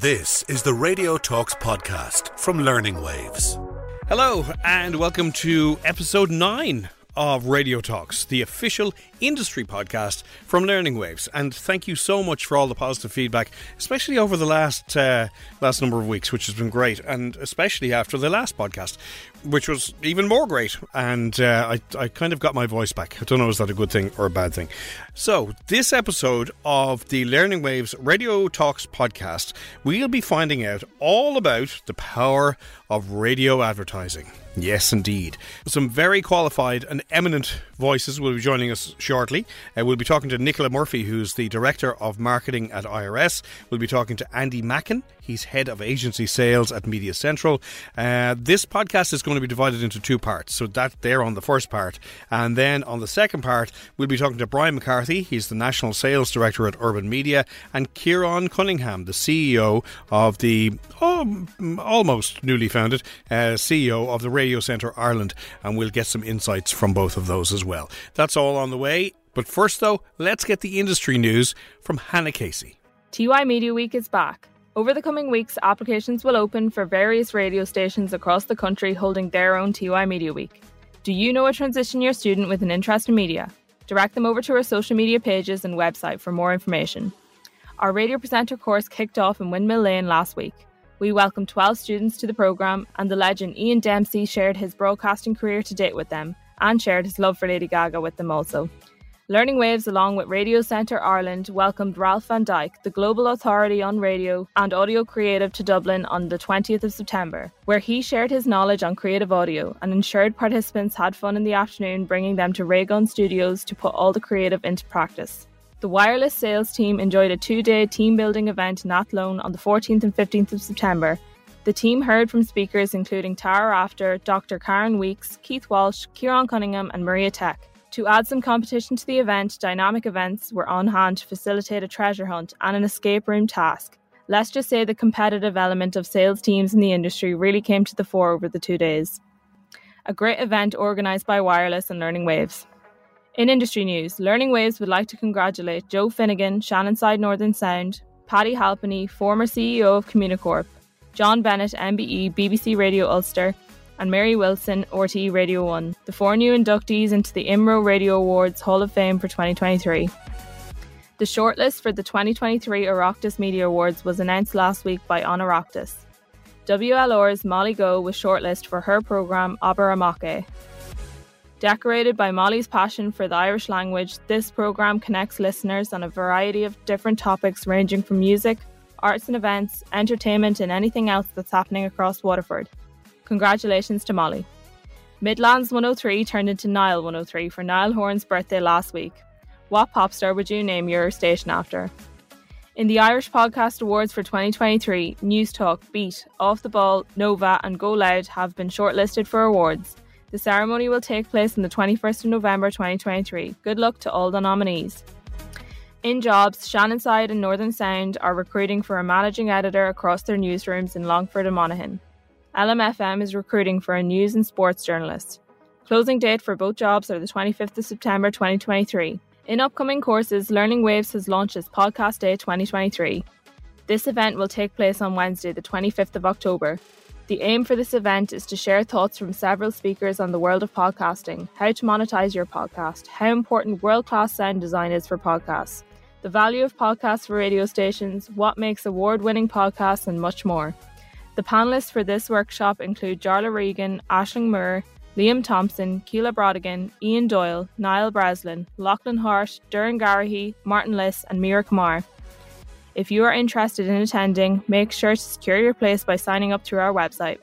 This is the Radio Talks podcast from Learning Waves. Hello, and welcome to episode 9 of Radio Talks, the official industry podcast from Learning Waves. And thank you so much for all the positive feedback, especially over the last uh, last number of weeks, which has been great, and especially after the last podcast, which was even more great. And uh, I, I kind of got my voice back. I don't know is that a good thing or a bad thing. So this episode of the Learning Waves Radio Talks podcast, we'll be finding out all about the power of radio advertising. Yes, indeed. Some very qualified and eminent voices will be joining us shortly. Uh, we'll be talking to Nicola Murphy, who's the Director of Marketing at IRS. We'll be talking to Andy Macken. He's Head of Agency Sales at Media Central. Uh, this podcast is going to be divided into two parts. So that there on the first part. And then on the second part, we'll be talking to Brian McCarthy. He's the National Sales Director at Urban Media. And Kieran Cunningham, the CEO of the oh, almost newly founded uh, CEO of the Radio Centre Ireland. And we'll get some insights from both of those as well. That's all on the way. But first, though, let's get the industry news from Hannah Casey. TY Media Week is back. Over the coming weeks, applications will open for various radio stations across the country holding their own TY Media Week. Do you know a transition year student with an interest in media? Direct them over to our social media pages and website for more information. Our radio presenter course kicked off in Windmill Lane last week. We welcomed 12 students to the programme, and the legend Ian Dempsey shared his broadcasting career to date with them and shared his love for Lady Gaga with them also. Learning Waves, along with Radio Centre Ireland, welcomed Ralph van Dijk, the global authority on radio and audio creative, to Dublin on the 20th of September, where he shared his knowledge on creative audio and ensured participants had fun in the afternoon, bringing them to Raygun Studios to put all the creative into practice. The wireless sales team enjoyed a two day team building event in Athlone on the 14th and 15th of September. The team heard from speakers including Tara After, Dr. Karen Weeks, Keith Walsh, Kieran Cunningham, and Maria Tech. To add some competition to the event, dynamic events were on hand to facilitate a treasure hunt and an escape room task. Let's just say the competitive element of sales teams in the industry really came to the fore over the two days. A great event organised by Wireless and Learning Waves. In industry news, Learning Waves would like to congratulate Joe Finnegan, Shannonside Northern Sound, Paddy Halpenny, former CEO of Communicorp, John Bennett, MBE, BBC Radio Ulster, and Mary Wilson, RTE Radio 1, the four new inductees into the IMRO Radio Awards Hall of Fame for 2023. The shortlist for the 2023 Oireachtas Media Awards was announced last week by Oireachtas. WLR's Molly Go was shortlisted for her programme Aber Amake. Decorated by Molly's passion for the Irish language, this programme connects listeners on a variety of different topics ranging from music, arts and events, entertainment, and anything else that's happening across Waterford. Congratulations to Molly. Midlands 103 turned into Niall 103 for Niall Horan's birthday last week. What pop star would you name your station after? In the Irish Podcast Awards for 2023, Newstalk, Beat, Off the Ball, Nova, and Go Loud have been shortlisted for awards. The ceremony will take place on the 21st of November 2023. Good luck to all the nominees. In jobs, Shannonside and Northern Sound are recruiting for a managing editor across their newsrooms in Longford and Monaghan. LMFM is recruiting for a news and sports journalist. Closing date for both jobs are the 25th of September 2023. In upcoming courses, Learning Waves has launched its Podcast Day 2023. This event will take place on Wednesday, the 25th of October. The aim for this event is to share thoughts from several speakers on the world of podcasting, how to monetize your podcast, how important world class sound design is for podcasts, the value of podcasts for radio stations, what makes award winning podcasts, and much more. The panelists for this workshop include Jarlath Regan, Ashling Moore, Liam Thompson, Keela Brodigan, Ian Doyle, Niall Breslin, Lachlan Hart, Duran Garahy, Martin Liss, and Mira Kumar. If you are interested in attending, make sure to secure your place by signing up through our website.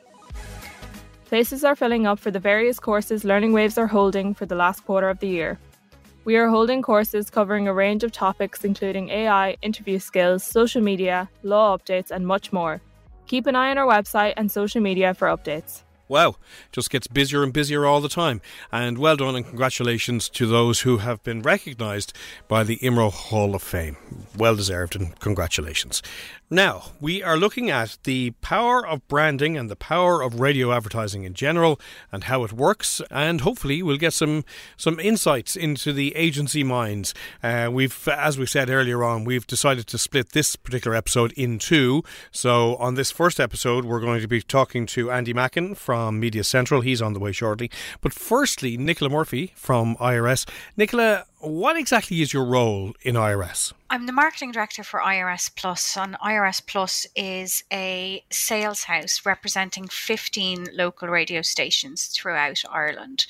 Places are filling up for the various courses Learning Waves are holding for the last quarter of the year. We are holding courses covering a range of topics including AI, interview skills, social media, law updates, and much more. Keep an eye on our website and social media for updates. Wow, just gets busier and busier all the time. And well done and congratulations to those who have been recognised by the IMRO Hall of Fame. Well deserved and congratulations. Now, we are looking at the power of branding and the power of radio advertising in general and how it works, and hopefully we'll get some some insights into the agency minds. Uh, we've, as we said earlier on, we've decided to split this particular episode in two. So, on this first episode, we're going to be talking to Andy Macken from Media Central. He's on the way shortly. But firstly, Nicola Murphy from IRS. Nicola, what exactly is your role in IRS? I'm the marketing director for IRS Plus, and IRS Plus is a sales house representing 15 local radio stations throughout Ireland.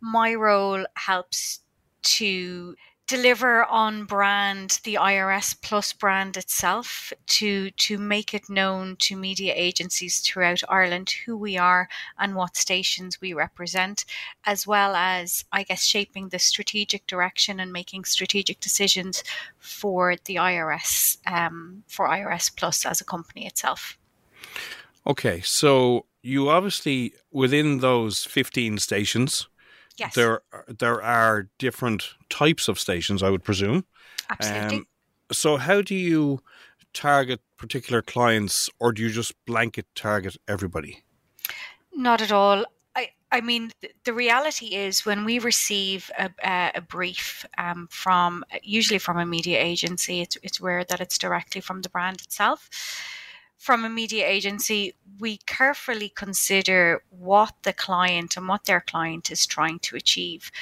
My role helps to deliver on brand the IRS Plus brand itself to to make it known to media agencies throughout Ireland who we are and what stations we represent, as well as I guess shaping the strategic direction and making strategic decisions for the IRS um, for IRS Plus as a company itself. Okay, so you obviously within those fifteen stations Yes. there there are different types of stations, I would presume. Absolutely. Um, so, how do you target particular clients, or do you just blanket target everybody? Not at all. I, I mean, the reality is when we receive a, a brief um, from, usually from a media agency, it's, it's rare that it's directly from the brand itself from a media agency, we carefully consider what the client and what their client is trying to achieve.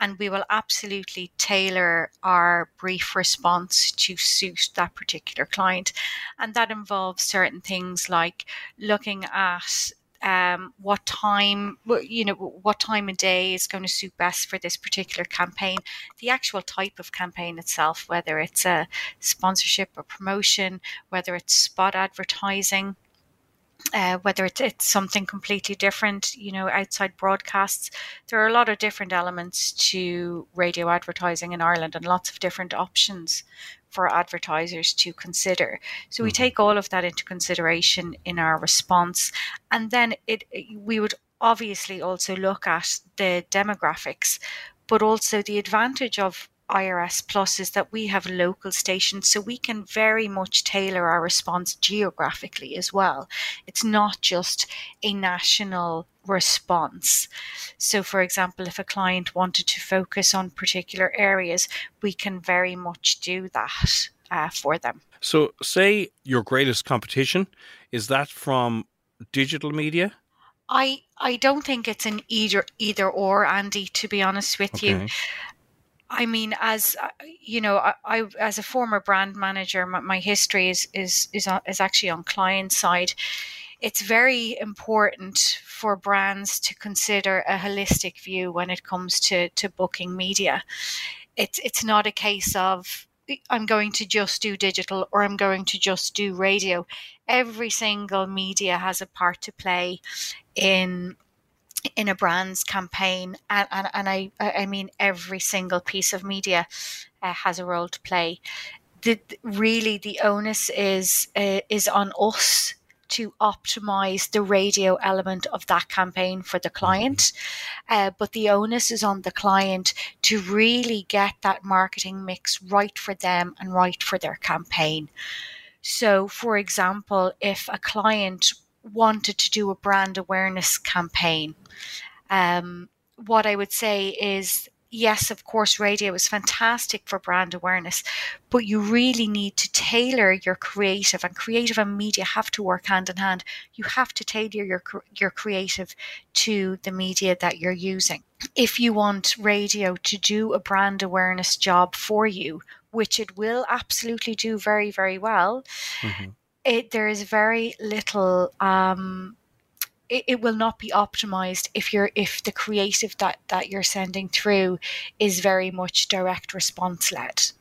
And we will absolutely tailor our brief response to suit that particular client. And that involves certain things like looking at um, what time you know what time of day is going to suit best for this particular campaign the actual type of campaign itself whether it's a sponsorship or promotion whether it's spot advertising uh, whether it's, it's something completely different, you know, outside broadcasts. There are a lot of different elements to radio advertising in Ireland and lots of different options for advertisers to consider. So we mm-hmm. take all of that into consideration in our response. And then it we would obviously also look at the demographics, but also the advantage of IRS Plus is that we have local stations, so we can very much tailor our response geographically as well. It's not just a national response. So, for example, if a client wanted to focus on particular areas, we can very much do that uh, for them. So, say your greatest competition is that from digital media? I I don't think it's an either either or, Andy. To be honest with okay. you, I mean, as uh, you know, I, I, as a former brand manager, my, my history is is is, on, is actually on client side. It's very important for brands to consider a holistic view when it comes to to booking media. It's it's not a case of I'm going to just do digital or I'm going to just do radio. Every single media has a part to play in in a brand's campaign and, and, and I, I mean every single piece of media uh, has a role to play the, really the onus is uh, is on us to optimize the radio element of that campaign for the client. Uh, but the onus is on the client to really get that marketing mix right for them and right for their campaign. So, for example, if a client wanted to do a brand awareness campaign, um, what I would say is yes, of course, radio is fantastic for brand awareness, but you really need to tailor your creative, and creative and media have to work hand in hand. You have to tailor your your creative to the media that you're using. If you want radio to do a brand awareness job for you, which it will absolutely do very, very well, mm-hmm. It, there is very little. Um, it, it will not be optimized if you're if the creative that that you're sending through is very much direct response led.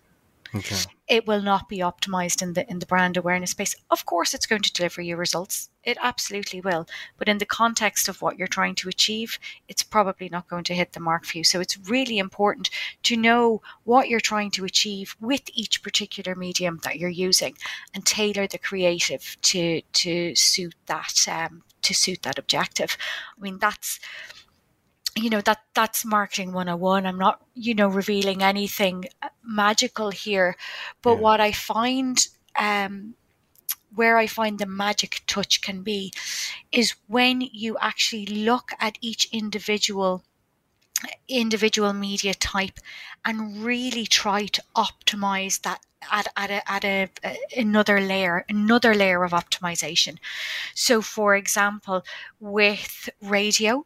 Okay. It will not be optimized in the in the brand awareness space. Of course, it's going to deliver you results. It absolutely will. But in the context of what you're trying to achieve, it's probably not going to hit the mark for you. So it's really important to know what you're trying to achieve with each particular medium that you're using, and tailor the creative to to suit that um, to suit that objective. I mean, that's you know that that's marketing 101 i'm not you know revealing anything magical here. But yeah. what i find um, where I find the magic touch can be is when you actually look at each individual individual media type and really try to optimize that at, at, a, at a, a, another layer another layer of optimization. So for example with radio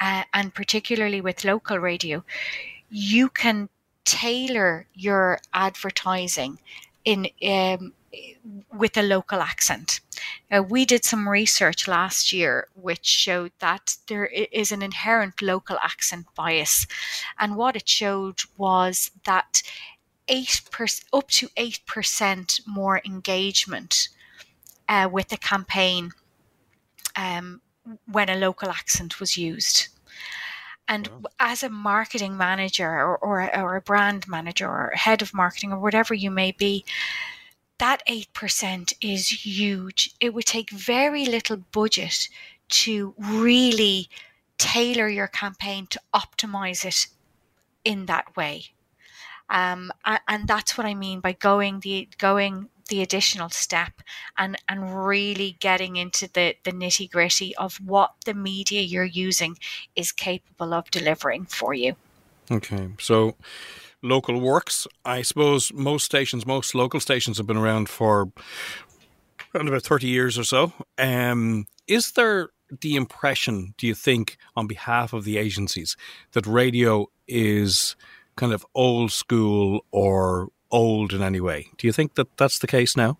uh, and particularly with local radio you can tailor your advertising in um, with a local accent. Uh, we did some research last year which showed that there is an inherent local accent bias, and what it showed was that eight up to eight percent more engagement uh, with the campaign um, when a local accent was used. And wow. as a marketing manager or, or, or a brand manager or head of marketing or whatever you may be, that 8% is huge. It would take very little budget to really tailor your campaign to optimize it in that way. Um, and that's what I mean by going the going the additional step and and really getting into the the nitty gritty of what the media you're using is capable of delivering for you. Okay, so local works. I suppose most stations, most local stations, have been around for around about thirty years or so. Um, is there the impression, do you think, on behalf of the agencies, that radio is kind of old school or old in any way. Do you think that that's the case now?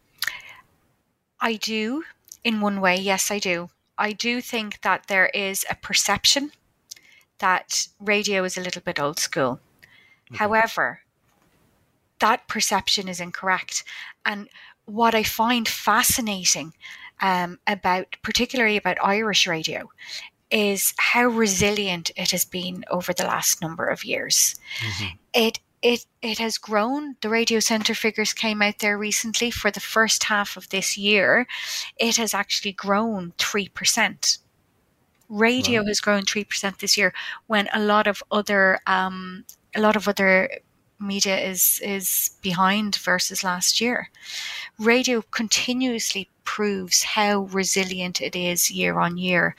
I do, in one way. Yes, I do. I do think that there is a perception that radio is a little bit old school. Okay. However, that perception is incorrect. And what I find fascinating um, about, particularly about Irish radio, is how resilient it has been over the last number of years. Mm-hmm. It it it has grown. The Radio Centre figures came out there recently for the first half of this year. It has actually grown three percent. Radio wow. has grown three percent this year, when a lot of other um, a lot of other media is is behind versus last year. Radio continuously proves how resilient it is year on year.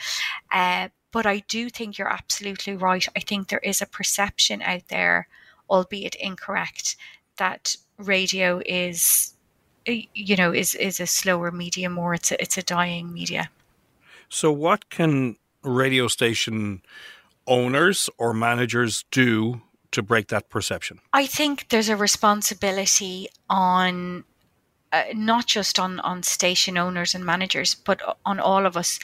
Uh, but I do think you're absolutely right. I think there is a perception out there albeit incorrect, that radio is you know is is a slower medium or it's a, it's a dying media. So what can radio station owners or managers do to break that perception? I think there's a responsibility on uh, not just on, on station owners and managers, but on all of us.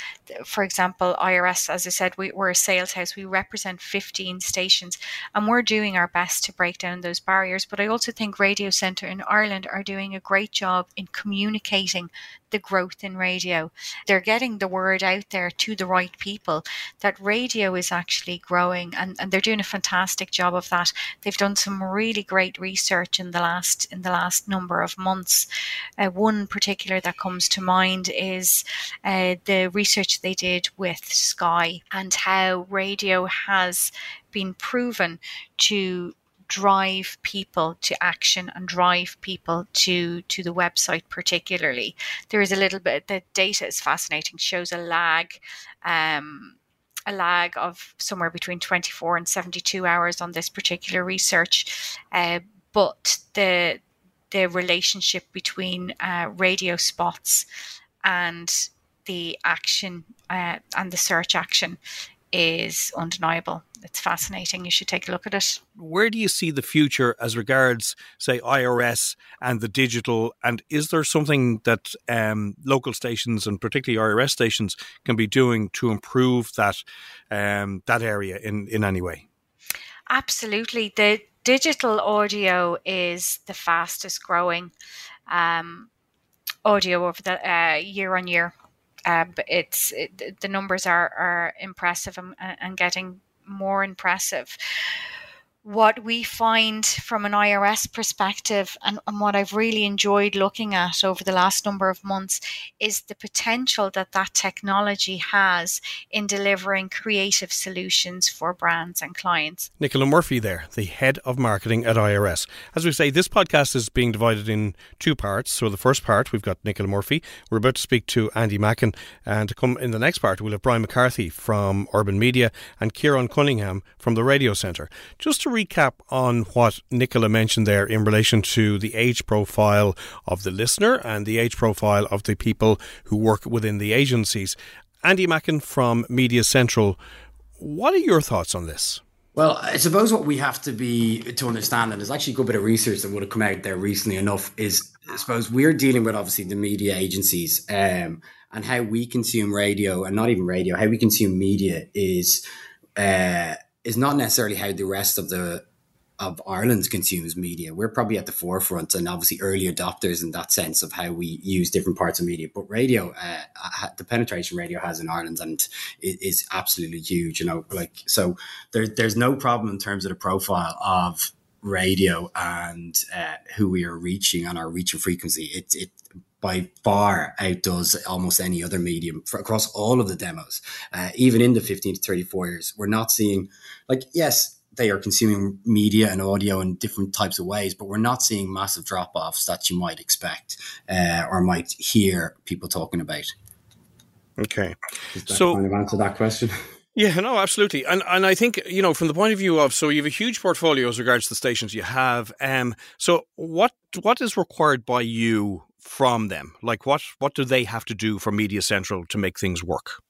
For example, IRS, as I said, we, we're a sales house. We represent 15 stations and we're doing our best to break down those barriers. But I also think Radio Centre in Ireland are doing a great job in communicating the growth in radio. They're getting the word out there to the right people that radio is actually growing and, and they're doing a fantastic job of that. They've done some really great research in the last in the last number of months. Uh, one particular that comes to mind is uh, the research they did with Sky and how radio has been proven to drive people to action and drive people to to the website particularly. There is a little bit the data is fascinating shows a lag um, a lag of somewhere between 24 and 72 hours on this particular research uh, but the the relationship between uh, radio spots and the action uh, and the search action is undeniable. It's fascinating. You should take a look at it. Where do you see the future as regards, say, IRS and the digital? And is there something that um, local stations and particularly IRS stations can be doing to improve that um, that area in in any way? Absolutely. The digital audio is the fastest growing um, audio over the uh, year on year uh, but it's it, the numbers are are impressive and, and getting more impressive. What we find from an IRS perspective and, and, what I've really enjoyed looking at over the last number of months is the potential that that technology has in delivering creative solutions for brands and clients. Nicola Murphy there, the head of marketing at IRS. As we say, this podcast is being divided in two parts. So the first part, we've got Nicola Murphy. We're about to speak to Andy Macken. And to come in the next part, we'll have Brian McCarthy from Urban Media and Kieran Cunningham from the Radio Centre. Just to recap on what Nicola mentioned there in relation to the age profile of the listener and the age profile of the people who work within the agencies. Andy Macken from Media Central, what are your thoughts on this? Well, I suppose what we have to be to understand, and there's actually a good bit of research that would have come out there recently enough, is I suppose we're dealing with obviously the media agencies um, and how we consume radio, and not even radio, how we consume media is uh, is not necessarily how the rest of the of Ireland consumes media. We're probably at the forefront and obviously early adopters in that sense of how we use different parts of media. But radio, uh, the penetration radio has in Ireland and is absolutely huge. You know, like so there, there's no problem in terms of the profile of radio and uh, who we are reaching on our reach and frequency. It it by far outdoes almost any other medium for, across all of the demos. Uh, even in the 15 to 34 years, we're not seeing like yes they are consuming media and audio in different types of ways, but we're not seeing massive drop offs that you might expect uh, or might hear people talking about. Okay, so kind of answer that question. Yeah, no, absolutely, and and I think you know from the point of view of so you have a huge portfolio as regards to the stations you have. Um, so what what is required by you from them? Like what what do they have to do for Media Central to make things work?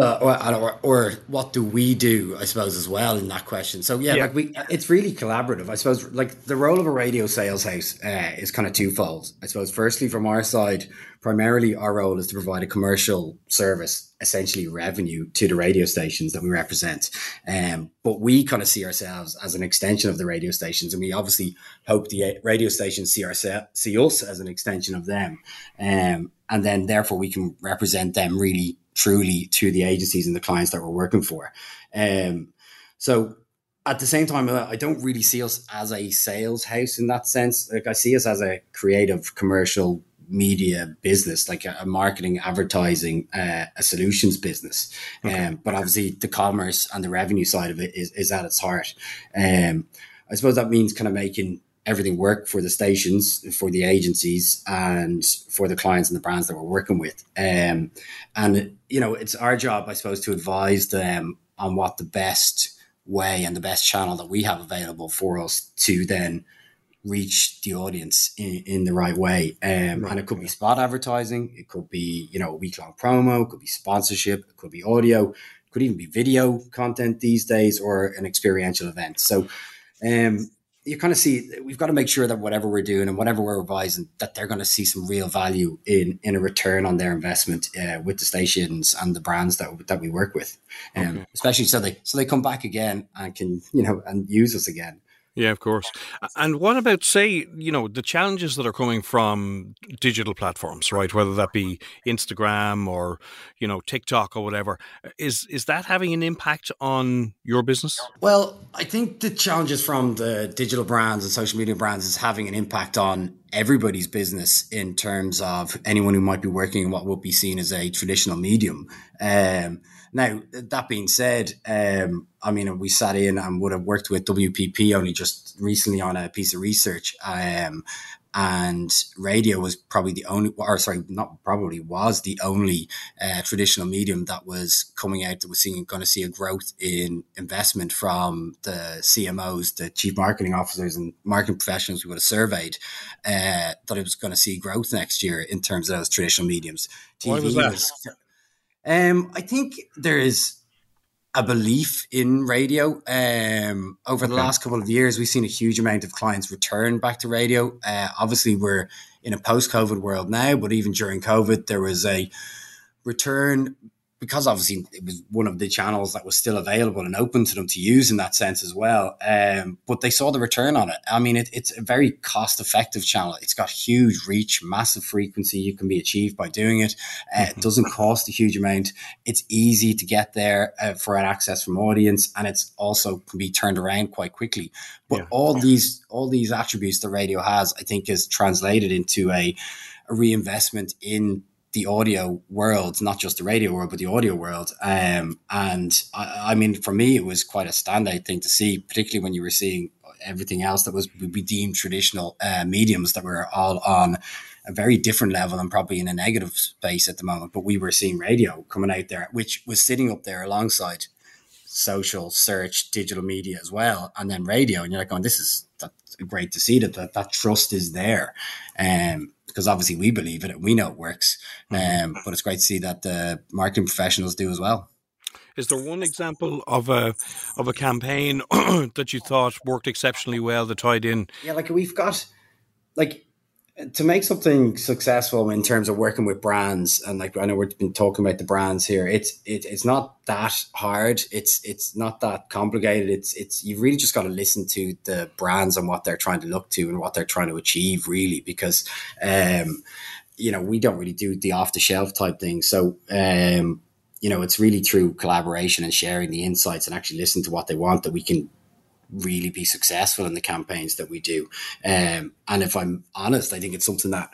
Uh, or, or, or, what do we do? I suppose as well in that question. So yeah, yeah. like we, it's really collaborative. I suppose like the role of a radio sales house uh, is kind of twofold. I suppose firstly from our side, primarily our role is to provide a commercial service, essentially revenue to the radio stations that we represent. Um, but we kind of see ourselves as an extension of the radio stations, and we obviously hope the radio stations see our see us as an extension of them. Um, and then therefore we can represent them really truly to the agencies and the clients that we're working for. Um, so at the same time, I don't really see us as a sales house in that sense. Like I see us as a creative commercial media business, like a, a marketing, advertising, uh, a solutions business. Okay. Um, but obviously the commerce and the revenue side of it is, is at its heart. Um, I suppose that means kind of making everything work for the stations, for the agencies, and for the clients and the brands that we're working with. Um, and you know, it's our job, I suppose, to advise them on what the best way and the best channel that we have available for us to then reach the audience in, in the right way. Um, right. And it could be spot advertising, it could be you know a week long promo, it could be sponsorship, it could be audio, it could even be video content these days, or an experiential event. So. Um, you kind of see we've got to make sure that whatever we're doing and whatever we're revising that they're going to see some real value in in a return on their investment uh, with the stations and the brands that that we work with um, okay. especially so they so they come back again and can you know and use us again yeah, of course. And what about, say, you know, the challenges that are coming from digital platforms, right? Whether that be Instagram or, you know, TikTok or whatever. Is is that having an impact on your business? Well, I think the challenges from the digital brands and social media brands is having an impact on everybody's business in terms of anyone who might be working in what would be seen as a traditional medium. Um, now, that being said, um, I mean, we sat in and would have worked with WPP only just recently on a piece of research. Um, and radio was probably the only, or sorry, not probably was the only uh, traditional medium that was coming out that was seeing going to see a growth in investment from the CMOs, the chief marketing officers and marketing professionals we would have surveyed, uh, that it was going to see growth next year in terms of those traditional mediums. TV Why was that? Was, um, I think there is a belief in radio. Um, over the last couple of years, we've seen a huge amount of clients return back to radio. Uh, obviously, we're in a post-COVID world now, but even during COVID, there was a return because obviously it was one of the channels that was still available and open to them to use in that sense as well. Um, but they saw the return on it. I mean, it, it's a very cost effective channel. It's got huge reach, massive frequency you can be achieved by doing it. Uh, it mm-hmm. doesn't cost a huge amount. It's easy to get there uh, for an access from audience, and it's also can be turned around quite quickly. But yeah. all these all these attributes the radio has, I think, is translated into a, a reinvestment in the audio world, not just the radio world, but the audio world. Um, and I, I, mean, for me, it was quite a standout thing to see, particularly when you were seeing everything else that was would be deemed traditional uh, mediums that were all on a very different level and probably in a negative space at the moment. But we were seeing radio coming out there, which was sitting up there alongside social, search, digital media as well, and then radio. And you're like, going, this is great to see that that, that trust is there. Um, because obviously we believe in it, and we know it works. Mm-hmm. Um, but it's great to see that the marketing professionals do as well. Is there one example of a of a campaign that you thought worked exceptionally well that tied in? Yeah, like we've got like to make something successful in terms of working with brands and like I know we've been talking about the brands here it's it, it's not that hard. It's it's not that complicated. It's it's you've really just got to listen to the brands and what they're trying to look to and what they're trying to achieve really because um you know we don't really do the off the shelf type thing. So um you know it's really through collaboration and sharing the insights and actually listen to what they want that we can really be successful in the campaigns that we do. Um, and if I'm honest, I think it's something that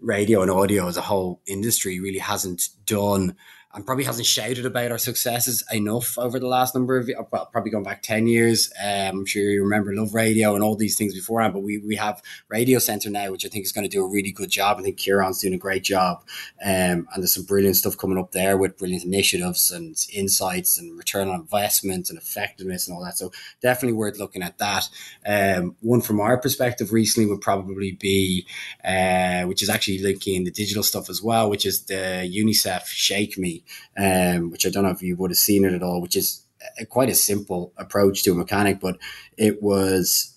radio and audio as a whole industry really hasn't done and probably hasn't shouted about our successes enough over the last number of well, probably going back 10 years. Um, I'm sure you remember Love Radio and all these things beforehand, but we, we have Radio Centre now, which I think is going to do a really good job. I think Kieran's doing a great job. Um, and there's some brilliant stuff coming up there with brilliant initiatives and insights and return on investment and effectiveness and all that. So definitely worth looking at that. Um, one from our perspective recently would probably be, uh, which is actually linking the digital stuff as well, which is the UNICEF Shake Me um, which I don't know if you would have seen it at all, which is a, quite a simple approach to a mechanic, but it was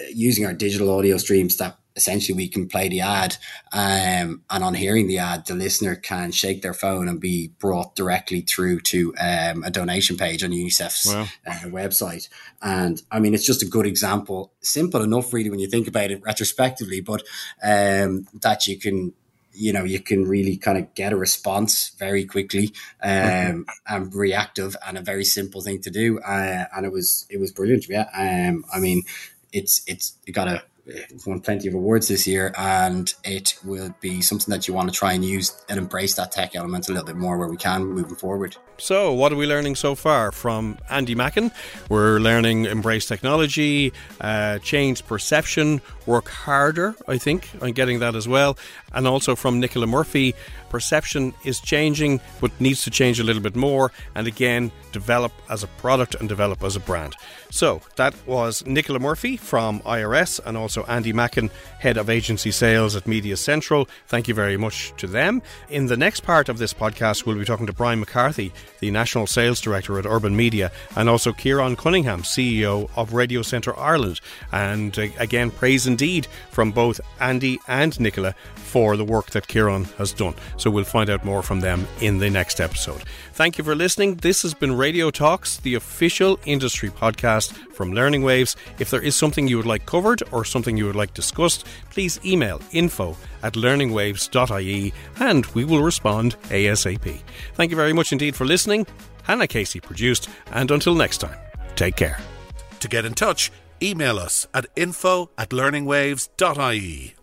uh, using our digital audio streams that essentially we can play the ad um, and on hearing the ad the listener can shake their phone and be brought directly through to um, a donation page on unicef's wow. uh, website and i mean it's just a good example simple enough really when you think about it retrospectively but um, that you can you know you can really kind of get a response very quickly um, and reactive and a very simple thing to do uh, and it was it was brilliant yeah um, i mean it's it's got a won plenty of awards this year, and it will be something that you want to try and use and embrace that tech element a little bit more where we can moving forward. So, what are we learning so far from Andy Macken? We're learning embrace technology, uh, change perception, work harder. I think I'm getting that as well, and also from Nicola Murphy perception is changing but needs to change a little bit more and again develop as a product and develop as a brand. So that was Nicola Murphy from IRS and also Andy Macken, head of agency sales at Media Central. Thank you very much to them. In the next part of this podcast, we'll be talking to Brian McCarthy, the National Sales Director at Urban Media, and also Kieran Cunningham, CEO of Radio Centre Ireland. And uh, again, praise indeed from both Andy and Nicola for the work that Kieran has done. So we'll find out more from them in the next episode. Thank you for listening. This has been Radio Talks, the official industry podcast from Learning Waves. If there is something you would like covered or something you would like discussed, please email info at learningwaves.ie and we will respond ASAP. Thank you very much indeed for listening. Hannah Casey produced, and until next time, take care. To get in touch, email us at info at learningwaves.ie.